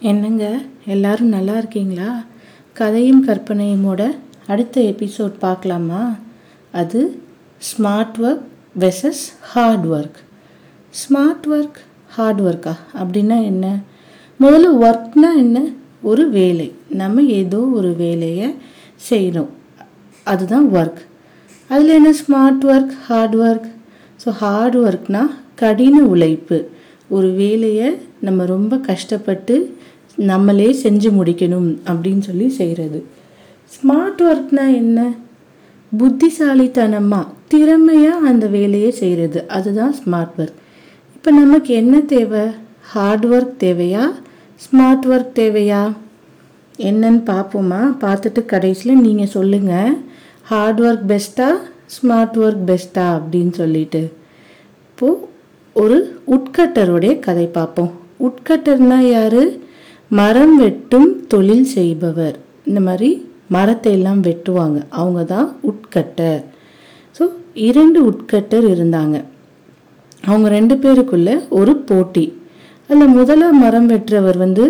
என்னங்க எல்லாரும் நல்லா இருக்கீங்களா? கதையும் கற்பனையுமோட அடுத்த எபிசோட் பார்க்கலாமா? அது smart work versus hard work. Smart work hard ஒர்க்கா? அப்படின்னா என்ன? முதல்ல ஒர்க்னா என்ன? ஒரு வேலை. நம்ம ஏதோ ஒரு வேலையை செய்கிறோம் அதுதான் ஒர்க். அதில் என்ன smart work hard work? So hard ஒர்க்னால் கடின உழைப்பு. ஒரு வேலையை நம்ம ரொம்ப கஷ்டப்பட்டு நம்மளே செஞ்சு முடிக்கணும் அப்படின்னு சொல்லி செய்கிறது ஸ்மார்ட் ஒர்க்னால் என்ன? புத்திசாலித்தனமாக திறமையாக அந்த வேலையை செய்கிறது அதுதான் ஸ்மார்ட் ஒர்க் இப்போ நமக்கு என்ன தேவை? ஹார்ட் ஒர்க் தேவையா? ஸ்மார்ட் ஒர்க் தேவையா? என்னன்னு பார்ப்போமா? பார்த்துட்டு கடைசியில் நீங்கள் சொல்லுங்கள் ஹார்ட் ஒர்க் பெஸ்ட்டா ஸ்மார்ட் ஒர்க் பெஸ்ட்டா அப்படின்னு சொல்லிட்டு. இப்போது ஒரு உட்கட்டருடைய கதை பார்ப்போம். உட்கட்டர்னா யார்? மரம் வெட்டும் தொழில் செய்பவர். இந்த மாதிரி மரத்தை எல்லாம் வெட்டுவாங்க. அவங்க தான் உட்கட்டர். ஸோ இரண்டு உட்கட்டர் இருந்தாங்க. அவங்க ரெண்டு பேருக்குள்ள ஒரு போட்டி. அதில் முதல்ல மரம் வெட்டுறவர் வந்து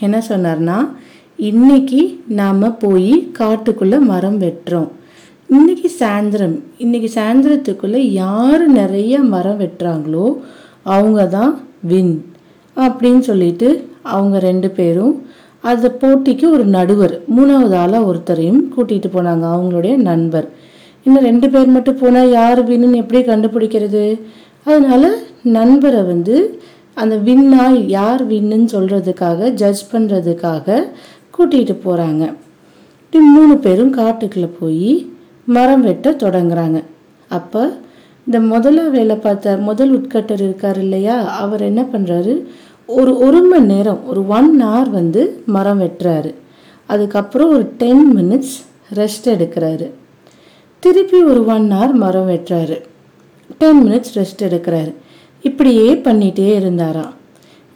என்ன சொன்னார்னா இன்னைக்கு நாம் போய் காட்டுக்குள்ளே மரம் வெட்டுறோம். இன்னைக்கு சாயந்தரம். இன்னைக்கு சாயந்தரத்துக்குள்ளே யார் நிறைய மரம் வெட்டுறாங்களோ அவங்க தான் வின். அப்படின்னு சொல்லிட்டு அவங்க ரெண்டு பேரும் அந்த போட்டிக்கு ஒரு நடுவர் மூணாவது ஆளாக ஒருத்தரையும் கூட்டிகிட்டு போனாங்க அவங்களுடைய நண்பர். இன்னும் ரெண்டு பேர் மட்டும் போனால் யார் வின்னு எப்படி கண்டுபிடிக்கிறது? அதனால் நண்பரை வந்து அந்த வின்னா யார் வின்னுன்னு சொல்கிறதுக்காக ஜட்ஜ் பண்ணுறதுக்காக கூட்டிகிட்டு போகிறாங்க இப்படி மூணு பேரும் காட்டுக்குள்ளே போய் மரம் வெட்ட தொடங்குறாங்க. அப்போ இந்த முதல்ல வேலை பார்த்த முதல் உட்கட்டர் இருக்கார் இல்லையா? அவர் என்ன பண்ணுறாரு ஒரு ஒரு மணி நேரம் ஒரு ஒன் ஹவர் வந்து மரம் வெட்டுறாரு. அதுக்கப்புறம் ஒரு டென் மினிட்ஸ் ரெஸ்ட் எடுக்கிறாரு. திருப்பி ஒரு ஒன் ஹவர் மரம் வெட்டுறாரு. டென் மினிட்ஸ் ரெஸ்ட் எடுக்கிறாரு. இப்படியே பண்ணிகிட்டே இருந்தாராம்.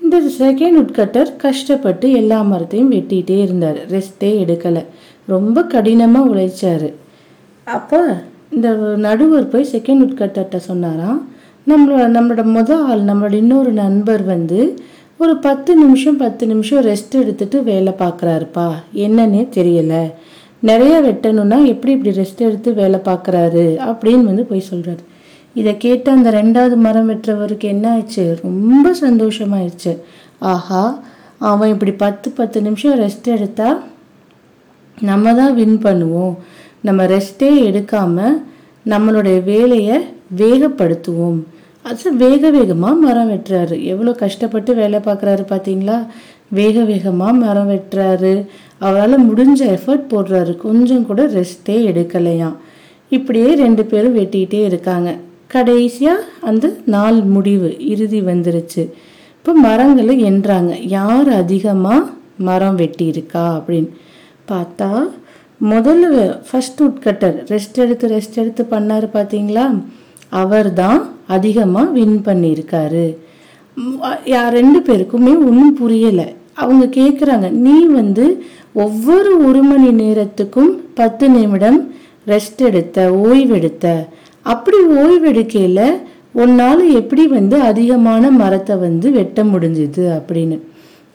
இந்த செகண்ட் உட்கட்டர் கஷ்டப்பட்டு எல்லா மரத்தையும் வெட்டிகிட்டே இருந்தார். ரெஸ்ட்டே எடுக்கலை. ரொம்ப கடினமாக உழைச்சார். அப்போ இந்த நடுவர் போய் செகண்ட் உட்கட்டர்கிட்ட சொன்னாராம் நம்மளோட நம்மளோட முத ஆள் நம்மளோட இன்னொரு நண்பர் வந்து ஒரு பத்து நிமிஷம் பத்து நிமிஷம் ரெஸ்ட் எடுத்துட்டு வேலை பார்க்குறாருப்பா. என்னன்னே தெரியல. நிறைய வெட்டணும்னா எப்படி இப்படி ரெஸ்ட் எடுத்து வேலை பார்க்குறாரு அப்படின்னு வந்து போய் சொல்கிறாரு இதை கேட்டு அந்த ரெண்டாவது மரம் வெட்டுறவருக்கு என்ன ஆயிடுச்சு? ரொம்ப சந்தோஷமாயிடுச்சு ஆஹா அவன் இப்படி பத்து பத்து நிமிஷம் ரெஸ்ட் எடுத்தா நம்ம தான் வின் பண்ணுவோம். நம்ம ரெஸ்ட்டே எடுக்காமல் நம்மளுடைய வேலையை வேகப்படுத்துவோம். அது வேக வேகமாக மரம் வெட்டுறாரு. எவ்வளோ கஷ்டப்பட்டு வேலை பார்க்குறாரு பார்த்தீங்களா வேக வேகமாக மரம் வெட்டுறாரு. அவரால் முடிஞ்ச எஃபர்ட் போடுறாரு. கொஞ்சம் கூட ரெஸ்ட்டே எடுக்கலையாம். இப்படியே ரெண்டு பேரும் வெட்டிக்கிட்டே இருக்காங்க. கடைசியாக அந்த நாள் முடிவு இறுதி வந்துருச்சு. இப்போ மரங்களை என்றாங்க. யார் அதிகமாக மரம் வெட்டியிருக்கா? அப்படின்னு. பார்த்தா முதல்ல ஃபஸ்ட் உட்கட்டர் ரெஸ்ட் எடுத்து ரெஸ்ட் எடுத்து பண்ணார் பார்த்தீங்களா அவர் தான் அதிகமாக வின் பண்ணியிருக்காரு. யார் ரெண்டு பேருக்குமே ஒன்றும் புரியலை. அவங்க கேட்குறாங்க நீ வந்து ஒவ்வொரு ஒரு மணி நேரத்துக்கும் பத்து நிமிடம் ரெஸ்ட் எடுத்த ஓய்வெடுத்த. அப்படி ஓய்வெடுக்கையில் உன்னால் எப்படி வந்து அதிகமான மரத்தை வந்து வெட்ட முடிஞ்சுது அப்படின்னு.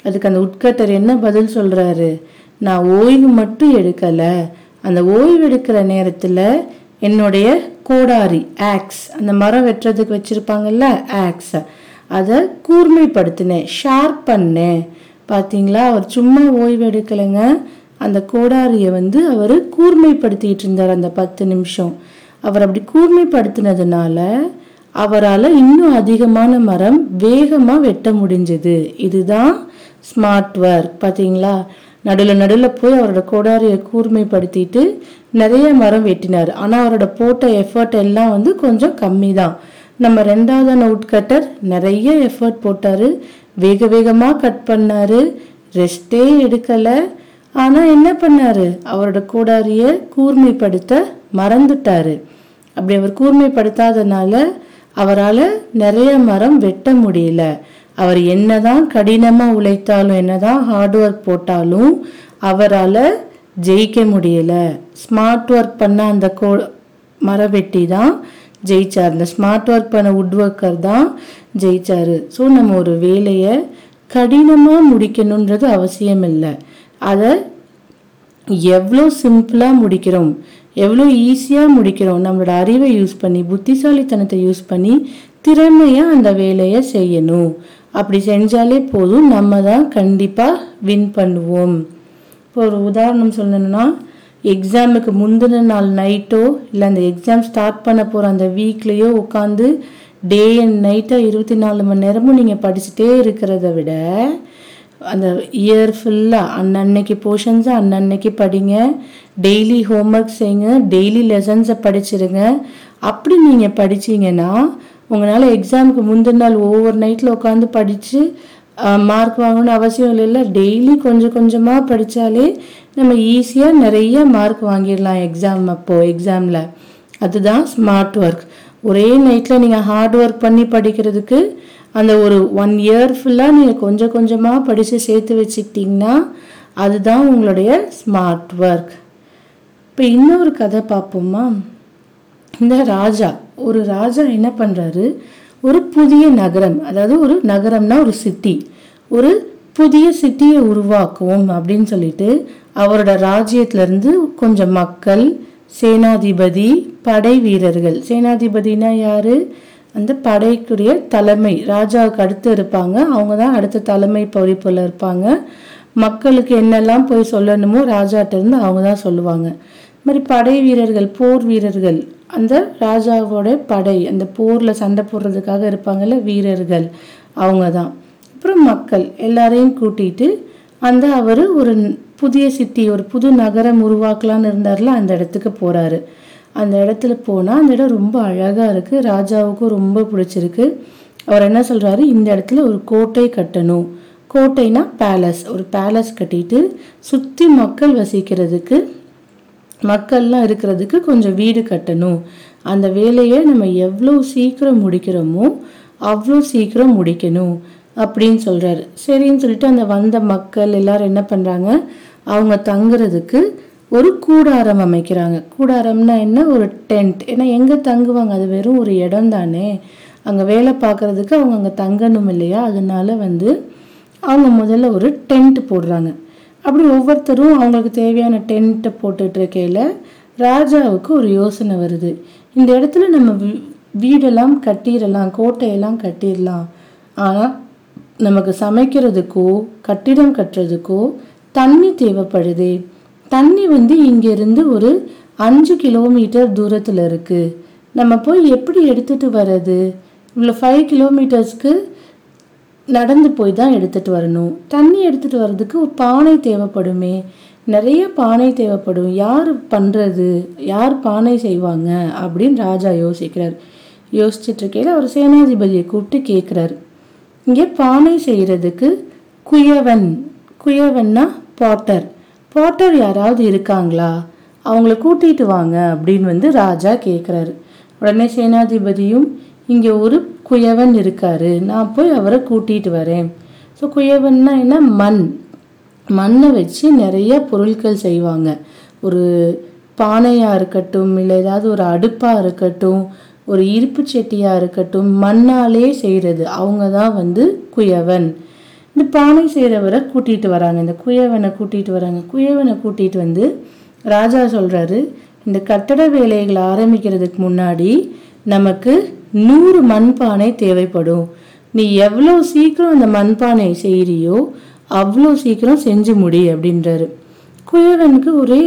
அதுக்கு அந்த உட்கட்டர் என்ன பதில் சொல்கிறாரு நான் ஓய்வு மட்டும் எடுக்கலை. அந்த ஓய்வு எடுக்கிற நேரத்தில் என்னுடைய கோடாரி ஆக்ஸ் அந்த மரம் வெட்டுறதுக்கு வச்சுருப்பாங்கல்ல ஆக்ஸை அதை கூர்மைப்படுத்தினேன் ஷார்ப் பண்ணேன். பார்த்தீங்களா அவர் சும்மா ஓய்வு எடுக்கலைங்க. அந்த கோடாரியை வந்து அவர் கூர்மைப்படுத்திக்கிட்டு இருந்தார் அந்த பத்து நிமிஷம். அவர் அப்படி கூர்மைப்படுத்தினதுனால அவரால் இன்னும் அதிகமான மரம் வேகமாக வெட்ட முடிஞ்சது. இதுதான் ஸ்மார்ட் ஒர்க் பார்த்தீங்களா நடுவில் நடுவில் போய் அவரோட கோடாரியை கூர்மைப்படுத்திட்டு நிறைய மரம் வெட்டினார். ஆனால் அவரோட போட்ட எஃபர்ட் எல்லாம் வந்து கொஞ்சம் கம்மி தான் நம்ம ரெண்டாவதான உட்கட்டர் நிறைய எஃபர்ட் போட்டார். வேக வேகமாக கட் பண்ணார். ரெஸ்ட்டே எடுக்கலை. ஆனால் என்ன பண்ணார்? அவரோட கோடாரியை கூர்மைப்படுத்த மறந்துட்டாரு. அப்படி அவர் கூர்மைப்படுத்தாதனால அவரால் நிறைய மரம் வெட்ட முடியல. அவர் என்னதான் கடினமாக உழைத்தாலும் என்னதான் ஹார்ட் ஒர்க் போட்டாலும் அவரால் ஜெயிக்க முடியலை. ஸ்மார்ட் ஒர்க் பண்ண அந்த கோ மரவெட்டி தான் ஜெயிச்சார். இந்த ஸ்மார்ட் ஒர்க் பண்ண உட் ஒர்க்கர் தான் ஜெயிச்சார். ஸோ நம்ம ஒரு வேலையை கடினமாக முடிக்கணுன்றது அவசியம் இல்லை. அதை எவ்வளோ சிம்பிளாக முடிக்கிறோம் எவ்வளோ ஈஸியாக முடிக்கிறோம் நம்மளோட அறிவை யூஸ் பண்ணி புத்திசாலித்தனத்தை யூஸ் பண்ணி திறமையாக அந்த வேலையை செய்யணும். அப்படி செஞ்சாலே போதும். நம்ம தான் கண்டிப்பாக வின் பண்ணுவோம். இப்போ ஒரு உதாரணம் சொல்லணும்னா எக்ஸாமுக்கு முந்தின நாள் நைட்டோ இல்லை அந்த எக்ஸாம் ஸ்டார்ட் பண்ண போகிற அந்த வீக்லேயோ உட்காந்து டே அண்ட் நைட்டாக இருபத்தி நாலு மணி நேரமும் நீங்கள் படிச்சுட்டே இருக்கிறத விட அந்த இயர் ஃபுல்லாக அன்னன்னைக்கு போர்ஷன்ஸை அன்னன்னைக்கு படிங்க. டெய்லி ஹோம்ஒர்க் செய்யுங்க. டெய்லி லெசன்ஸை படிச்சிருங்க. அப்படி நீங்கள் படிச்சீங்கன்னா உங்களால் எக்ஸாமுக்கு முந்தின நாள் ஒவ்வொரு நைட்டில் உட்காந்து படித்து மார்க் வாங்கணும்னு அவசியம் இல்லைல்ல. டெய்லி கொஞ்சம் கொஞ்சமாக படித்தாலே நம்ம ஈஸியாக நிறைய மார்க் வாங்கிடலாம் எக்ஸாம் அப்போது எக்ஸாமில் அதுதான் ஸ்மார்ட் ஒர்க் ஒரே நைட்டில் நீங்கள் ஹார்ட் ஒர்க் பண்ணி படிக்கிறதுக்கு அந்த ஒரு ஒன் இயர் ஃபுல்லாக நீங்கள் கொஞ்சம் கொஞ்சமாக படித்து சேர்த்து வச்சுக்கிட்டிங்கன்னா அதுதான் உங்களுடைய ஸ்மார்ட் ஒர்க் இப்போ இன்னொரு கதை பார்ப்போமா? இந்த ராஜா ஒரு ராஜா என்ன பண்ணுறாரு ஒரு புதிய நகரம் அதாவது ஒரு நகரம்னா ஒரு சிட்டி ஒரு புதிய சிட்டியை உருவாக்குவோம் அப்படின்னு சொல்லிட்டு அவரோட ராஜ்யத்திலேருந்து கொஞ்சம் மக்கள் சேனாதிபதி படை வீரர்கள். சேனாதிபதினா யார்? அந்த படைக்குரிய தலைமை ராஜாவுக்கு அடுத்து இருப்பாங்க. அவங்க தான் அடுத்த தலைமை பொறுப்பில் இருப்பாங்க. மக்களுக்கு என்னெல்லாம் போய் சொல்லணுமோ ராஜாட்டிருந்து அவங்க தான் சொல்லுவாங்க. இது மாதிரி படை வீரர்கள் போர் வீரர்கள் அந்த ராஜாவோட படை அந்த போரில் சண்டை போடுறதுக்காக இருப்பாங்கல்ல வீரர்கள். அவங்க தான் அப்புறம் மக்கள் எல்லாரையும் கூட்டிட்டு அந்த அவர் ஒரு புதிய சிட்டி ஒரு புது நகரம் உருவாக்கலான்னு இருந்தார்ல அந்த இடத்துக்கு போகிறாரு அந்த இடத்துல போனால் அந்த இடம் ரொம்ப அழகாக இருக்குது ராஜாவுக்கும் ரொம்ப பிடிச்சிருக்கு. அவர் என்ன சொல்கிறாரு இந்த இடத்துல ஒரு கோட்டை கட்டணும். கோட்டைனா பேலஸ் ஒரு பேலஸ் கட்டிட்டு சுற்றி மக்கள் வசிக்கிறதுக்கு மக்கள்லாம் இருக்கிறதுக்கு கொஞ்சம் வீடு கட்டணும். அந்த வேலையை நம்ம எவ்வளோ சீக்கிரம் முடிக்கிறோமோ அவ்வளோ சீக்கிரம் முடிக்கணும் அப்படின்னு சொல்கிறாரு சரின்னு சொல்லிட்டு அந்த வந்த மக்கள் எல்லாரும் என்ன பண்ணுறாங்க அவங்க தங்குறதுக்கு ஒரு கூடாரம் அமைக்கிறாங்க. கூடாரம்னா என்ன? ஒரு டென்ட். ஏன்னா எங்கே தங்குவாங்க? அது வெறும் ஒரு இடம் தானே. அங்கே வேலை பார்க்குறதுக்கு அவங்க அங்கே தங்கணும் இல்லையா? அதனால வந்து அவங்க முதல்ல ஒரு டென்ட் போடுறாங்க. அப்படி ஒவ்வொருத்தரும் அவங்களுக்கு தேவையான டென்ட்டை போட்டுட்டு இருக்கையில் ராஜாவுக்கு ஒரு யோசனை வருது. இந்த இடத்துல நம்ம வீ- வீடெல்லாம் கட்டிடலாம் கோட்டையெல்லாம் கட்டிடலாம். ஆனால் நமக்கு சமைக்கிறதுக்கோ கட்டிடம் கட்டுறதுக்கோ தண்ணி தேவைப்படுது. தண்ணி வந்து இங்கேருந்து ஒரு அஞ்சு கிலோமீட்டர் தூரத்தில் இருக்குது நம்ம போய் எப்படி எடுத்துகிட்டு வர்றது? இவ்வளோ ஃபைவ் கிலோமீட்டர்ஸ்க்கு நடந்து போய் தான் எடுத்துட்டு வரணும். தண்ணி எடுத்துட்டு வர்றதுக்கு ஒரு பானை தேவைப்படுமே. நிறைய பானை தேவைப்படும். யார் பண்ணுறது யார் பானை செய்வாங்க? அப்படின்னு ராஜா யோசிக்கிறார். யோசிச்சிட்டுருக்கையில் அவர் சேனாதிபதியை கூப்பிட்டு கேட்குறாரு. இங்கே பானை செய்கிறதுக்கு குயவன். குயவன்னா பாட்டர் பாட்டர் யாராவது இருக்காங்களா? அவங்கள கூட்டிகிட்டு வாங்க அப்படின்னு வந்து ராஜா கேட்குறாரு. உடனே சேனாதிபதியும் இங்கே ஒரு குயவன் இருக்காரு. நான் போய் அவரை கூட்டிட்டு வரேன். ஸோ குயவன்னா என்ன? மண். மண்ணை வச்சு நிறைய பொருட்கள் செய்வாங்க. ஒரு பானையாக இருக்கட்டும் இல்லை ஏதாவது ஒரு அடுப்பாக இருக்கட்டும் ஒரு இருப்பு செட்டியாக இருக்கட்டும் மண்ணாலே செய்கிறது அவங்க தான் வந்து குயவன். இந்த பானை செய்கிறவரை கூட்டிகிட்டு வராங்க. இந்த குயவனை கூட்டிகிட்டு வராங்க. குயவனை கூட்டிகிட்டு வந்து ராஜா சொல்கிறாரு இந்த கட்டட வேலைகளை ஆரம்பிக்கிறதுக்கு முன்னாடி நமக்கு நூறு மண்பானை தேவைப்படும். நீ எவ்வளோ சீக்கிரம் அந்த மண்பானை செய்கிறியோ அவ்வளோ சீக்கிரம் செஞ்சு முடி அப்படின்றாரு. குயவனுக்கு ஒரே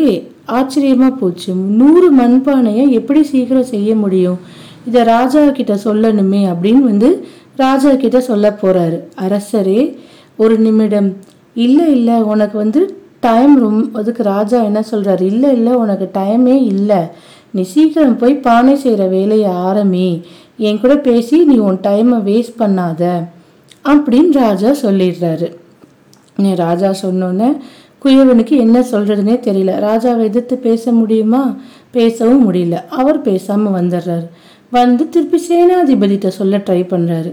ஆச்சரியமாக போச்சு. நூறு மண்பானையை எப்படி சீக்கிரம் செய்ய முடியும்? இதை ராஜா கிட்ட சொல்லணுமே அப்படின்னு வந்து ராஜா கிட்ட சொல்ல போகிறாரு அரசரே ஒரு நிமிடம். இல்லை இல்லை உனக்கு வந்து டைம் ரொம் அதுக்கு ராஜா என்ன சொல்கிறாரு இல்லை இல்லை உனக்கு டைமே இல்லை. நீ சீக்கிரம் போய் பானை செய்கிற வேலையை ஆரம்பி. என் கூட பேசி நீ உன் டைமை வேஸ்ட் பண்ணாத அப்படின்னு ராஜா சொல்லிடுறாரு. நீ ராஜா சொன்னோன்னே குயவனுக்கு என்ன சொல்கிறதுனே தெரியல. ராஜாவை எதிர்த்து பேச முடியுமா? பேசவும் முடியல. அவர் பேசாமல் வந்துடுறாரு. வந்து திருப்பி சேனாதிபதிட்ட சொல்ல ட்ரை பண்ணுறாரு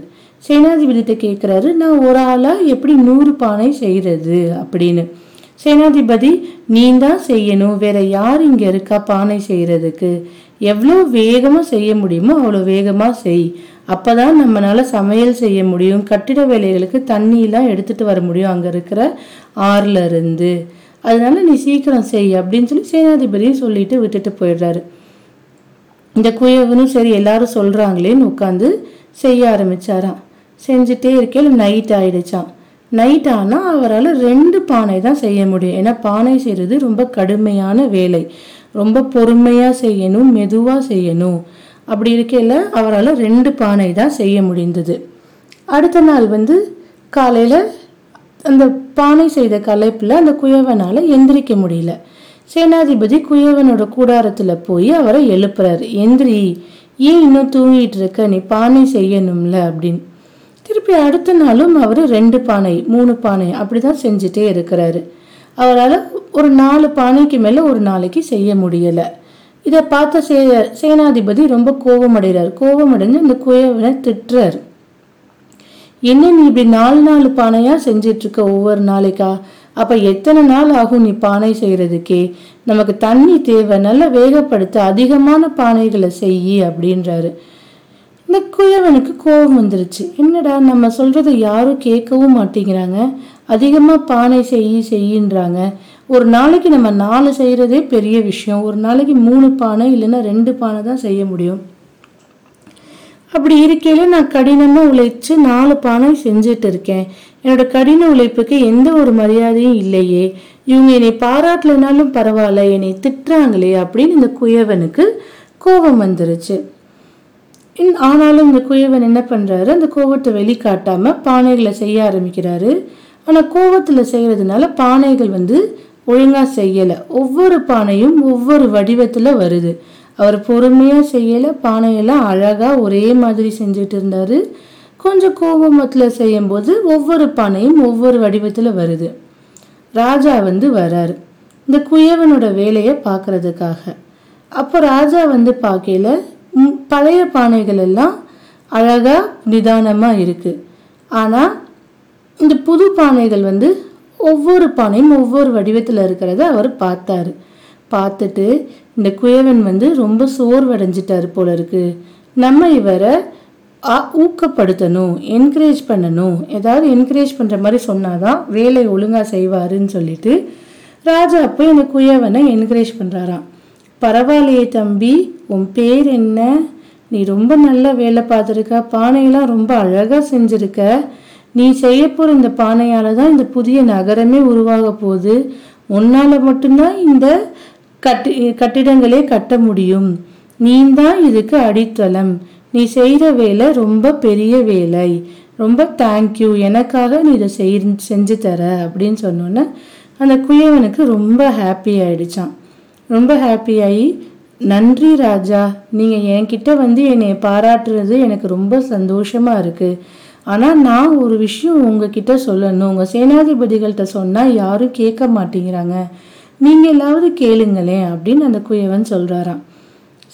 சேனாதிபதிட்ட கேட்குறாரு நான் ஒரு ஆளாக எப்படி நூறு பானை செய்கிறது அப்படின்னு. சேனாதிபதி நீ தான் செய்யணும். வேற யார் இங்க இருக்கா பானை செய்யறதுக்கு? எவ்வளோ வேகமா செய்ய முடியுமோ அவ்வளோ வேகமா செய். அப்பதான் நம்மளால சமையல் செய்ய முடியும். கட்டிட வேலைகளுக்கு தண்ணியெல்லாம் எடுத்துட்டு வர முடியும் அங்க இருக்கிற ஆறுல இருந்து. அதனால நீ சீக்கிரம் செய் அப்படின்னு சொல்லி சேனாதிபதியும் சொல்லிட்டு விட்டுட்டு போயிடுறாரு. இந்த குயவனும் சரி எல்லாரும் சொல்றாங்களேன்னு உட்காந்து செய்ய ஆரம்பிச்சாராம். செஞ்சுட்டே இருக்கையில் நைட் ஆயிடுச்சான் நைட் ஆனால் அவரால் ரெண்டு பானை தான் செய்ய முடியும். ஏன்னா பானை செய்கிறது ரொம்ப கடுமையான வேலை. ரொம்ப பொறுமையாக செய்யணும் மெதுவாக செய்யணும். அப்படி இருக்கையில் அவரால் ரெண்டு பானை தான் செய்ய முடிந்தது. அடுத்த நாள் வந்து காலையில் அந்த பானை செய்த கலைப்பில் அந்த குயவனால் எந்திரிக்க முடியல. சேனாதிபதி குயவனோட கூடாரத்தில் போய் அவரை எழுப்புறாரு. எந்திரி ஏன் இன்னும் தூங்கிட்டு இருக்க? நீ பானை செய்யணும்ல அப்படின்னு. திருப்பி அடுத்த நாளும் அவர் ரெண்டு பானை மூணு பானை அப்படி தான் செஞ்சுட்டே இருக்கிறாரு. அவரால் ஒரு நாலு பானைக்கு மேலே ஒரு நாளைக்கு செய்ய முடியலை. இதை பார்த்த சே சேனாதிபதி ரொம்ப கோபமடைகிறார். கோபமடைஞ்சு அந்த குயவனை திட்டுறாரு. என்ன நீ இப்படி நாலு நாலு பானையாக செஞ்சிட்ருக்க ஒவ்வொரு நாளைக்கா? அப்போ எத்தனை நாள் ஆகும் நீ பானை செய்கிறதுக்கே நமக்கு தண்ணி தேவை. நல்லா வேகப்படுத்த அதிகமான பானைகளை செய்யி அப்படின்றாரு. இந்த குயவனுக்கு கோபம் வந்துருச்சு. என்னடா நம்ம சொல்கிறத யாரும் கேட்கவும் மாட்டேங்கிறாங்க. அதிகமாக பானை செய்யி செய்யின்றாங்க. ஒரு நாளைக்கு நம்ம நாலு செய்கிறதே பெரிய விஷயம். ஒரு நாளைக்கு மூணு பானை இல்லைன்னா ரெண்டு பானை தான் செய்ய முடியும். அப்படி இருக்கையில நான் கடினமாக உழைச்சு நாலு பானை செஞ்சுட்டு இருக்கேன். என்னோட கடின உழைப்புக்கு எந்த ஒரு மரியாதையும் இல்லையே. இவங்க என்னை பாராட்டலைனாலும் பரவாயில்ல என்னை திட்டுறாங்களே அப்படின்னு இந்த குயவனுக்கு கோபம் வந்துருச்சு. இன்- ஆனாலும் இந்த குயவன் என்ன பண்ணுறாரு அந்த கோவத்தை வெளிக்காட்டாமல் பானைகளை செய்ய ஆரம்பிக்கிறாரு. ஆனால் கோவத்தில் செய்கிறதுனால பானைகள் வந்து ஒழுங்காக செய்யலை. ஒவ்வொரு பானையும் ஒவ்வொரு வடிவத்தில் வருது. அவர் பொறுமையாக செய்யலை பானையெல்லாம் அழகாக ஒரே மாதிரி செஞ்சுட்டு இருந்தார். கொஞ்சம் கோபமத்துல செய்யும்போது ஒவ்வொரு பானையும் ஒவ்வொரு வடிவத்தில் வருது. ராஜா வந்து வராரு. இந்த குயவனோட வேலையை பார்க்கறதுக்காக. அப்போ ராஜா வந்து பார்க்கையில பழைய பானைகள் எல்லாம் அழகாக நிதானமாக இருக்குது ஆனால் இந்த புது பானைகள் வந்து ஒவ்வொரு பானையும் ஒவ்வொரு வடிவத்தில் இருக்கிறத அவர் பார்த்தாரு. பார்த்துட்டு இந்த குயவன் வந்து ரொம்ப சோர்வடைஞ்சிட்டார் போல இருக்குது நம்ம இவரை ஊக்கப்படுத்தணும் என்கரேஜ் பண்ணணும் ஏதாவது என்கரேஜ் பண்ணுற மாதிரி சொன்னாதான் வேலை ஒழுங்காக செய்வாருன்னு சொல்லிட்டு ராஜா போய் அந்த குயவனை என்கரேஜ் பண்ணுறாராம் பரவாயில்லையே தம்பி உன் பேர் என்ன? நீ ரொம்ப நல்ல வேலை பார்த்துருக்க. பானையெல்லாம் ரொம்ப அழகாக செஞ்சுருக்க. நீ செய்ய போகிற இந்த பானையால் தான் இந்த புதிய நகரமே உருவாக போகுது. உன்னால் மட்டும்தான் இந்த கட்டி கட்டிடங்களே கட்ட முடியும். நீ தான் இதுக்கு அடித்தளம். நீ செய்கிற வேலை ரொம்ப பெரிய வேலை. ரொம்ப தேங்க்யூ எனக்காக நீ இதை செய் செஞ்சு தர அப்படின்னு சொன்னோன்னே அந்த குயவனுக்கு ரொம்ப ஹாப்பி ஆயிடுச்சான் ரொம்ப ஹாப்பியாகி நன்றி ராஜா நீங்கள் என்கிட்ட வந்து என்னை பாராட்டுறது எனக்கு ரொம்ப சந்தோஷமாக இருக்குது ஆனால் நான் ஒரு விஷயம் உங்ககிட்ட சொல்லணும். உங்கள் சேனாதிபதிகள்கிட்ட சொன்னால் யாரும் கேட்க மாட்டேங்கிறாங்க. நீங்கள் எல்லாவது கேளுங்களேன் அப்படின்னு அந்த குயவன் சொல்கிறாராம்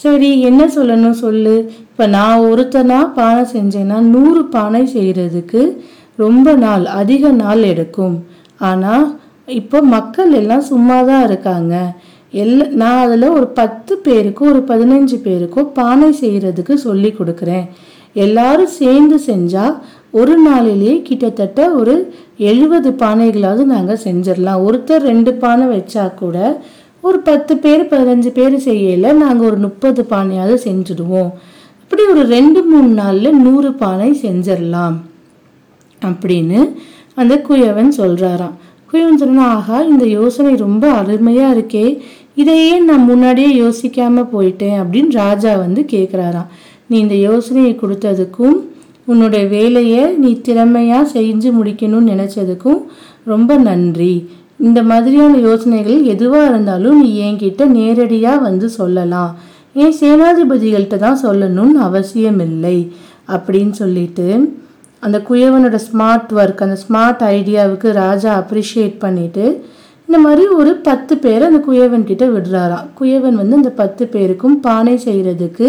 சரி என்ன சொல்லணும் சொல்லு. இப்போ நான் ஒருத்தனா பானை செஞ்சேன்னா நூறு பானை செய்கிறதுக்கு ரொம்ப நாள் அதிக நாள் எடுக்கும். ஆனால் இப்போ மக்கள் எல்லாம் சும்மா தான் இருக்காங்க. எல்லா நான் அதில் ஒரு பத்து பேருக்கோ ஒரு பதினஞ்சு பேருக்கோ பானை செய்கிறதுக்கு சொல்லி கொடுக்குறேன். எல்லாரும் சேர்ந்து செஞ்சால் ஒரு நாளிலேயே கிட்டத்தட்ட ஒரு எழுபது பானைகளாவது நாங்கள் செஞ்சிடலாம். ஒருத்தர் ரெண்டு பானை வச்சா கூட ஒரு பத்து பேர் பதினஞ்சு பேர் செய்யல நாங்கள் ஒரு முப்பது பானையாவது செஞ்சுடுவோம். அப்படி ஒரு ரெண்டு மூணு நாளில் நூறு பானை செஞ்சிடலாம். அப்படின்னு அந்த குயவன் சொல்கிறாராம் குயவன் சொன்னா இந்த யோசனை ரொம்ப அருமையா இருக்கே. இதையே நான் முன்னாடியே யோசிக்காம போயிட்டேன் அப்படின்னு ராஜா வந்து கேட்குறாராம் நீ இந்த யோசனையை கொடுத்ததுக்கும் உன்னுடைய வேலையை நீ திறமையாக செஞ்சு முடிக்கணும்னு நினச்சதுக்கும் ரொம்ப நன்றி. இந்த மாதிரியான யோசனைகள் எதுவாக இருந்தாலும் நீ என்கிட்ட நேரடியாக வந்து சொல்லலாம். ஏன் சேனாதிபதிகள்கிட்ட தான் சொல்லணும்னு அவசியம் இல்லை அப்படின்னு சொல்லிட்டு அந்த குயவனோட ஸ்மார்ட் ஒர்க் அந்த ஸ்மார்ட் ஐடியாவுக்கு ராஜா அப்ரிஷியேட் பண்ணிட்டு இந்த மாதிரி ஒரு பத்து பேரை அந்த குயவன் கிட்ட விடுறாராம் குயவன் வந்து அந்த பத்து பேருக்கும் பானை செய்கிறதுக்கு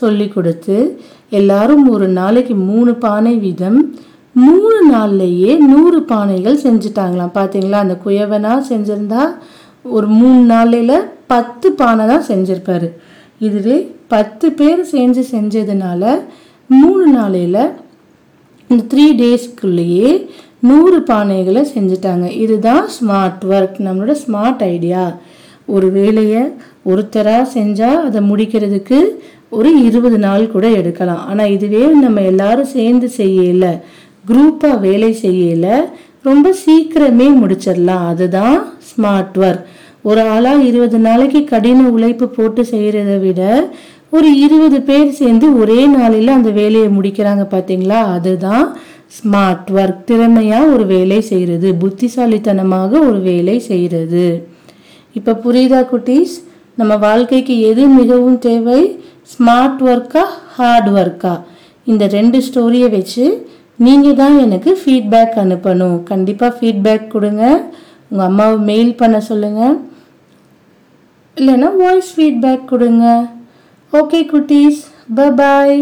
சொல்லி கொடுத்து எல்லாரும் ஒரு நாளைக்கு மூணு பானை வீதம் மூணு நாள்லையே நூறு பானைகள் செஞ்சுட்டாங்களாம். பார்த்தீங்களா அந்த குயவனாக செஞ்சிருந்தா ஒரு மூணு நாளையில் பத்து பானை தான் செஞ்சிருப்பாரு. இதுவே பத்து பேர் சேர்ந்து செஞ்சதுனால மூணு நாளையில் இந்த த்ரீ டேஸ்க்குள்ளேயே நூறு பானைகளை செஞ்சுட்டாங்க. இதுதான் ஸ்மார்ட் ஒர்க் நம்மளோட ஸ்மார்ட் ஐடியா ஒரு வேலையை ஒருத்தராக செஞ்சால் அதை முடிக்கிறதுக்கு ஒரு இருபது நாள் கூட எடுக்கலாம். ஆனால் இதுவே நம்ம எல்லாரும் சேர்ந்து செய்யல குரூப்பாக வேலை செய்யல ரொம்ப சீக்கிரமே முடிச்சிடலாம். அதுதான் ஸ்மார்ட் ஒர்க் ஒரு ஆளாக இருபது நாளைக்கு கடின உழைப்பு போட்டு செய்கிறத விட ஒரு இருபது பேர் சேர்ந்து ஒரே நாளில் அந்த வேலையை முடிக்கிறாங்க பார்த்தீங்களா அதுதான் ஸ்மார்ட் ஒர்க் திறமையாக ஒரு வேலை செய்கிறது புத்திசாலித்தனமாக ஒரு வேலை செய்கிறது இப்போ புரியுதா குட்டீஸ்? நம்ம வாழ்க்கைக்கு எது மிகவும் தேவை? ஸ்மார்ட் ஒர்க்கா ஹார்ட் ஒர்க்கா இந்த ரெண்டு ஸ்டோரியை வச்சு நீங்கள் தான் எனக்கு ஃபீட்பேக் அனுப்பணும். கண்டிப்பாக ஃபீட்பேக் கொடுங்க. உங்கள் அம்மாவை மெயில் பண்ண சொல்லுங்கள் இல்லைன்னா வாய்ஸ் ஃபீட்பேக் கொடுங்க. ஓகே குட்டீஸ் பாய்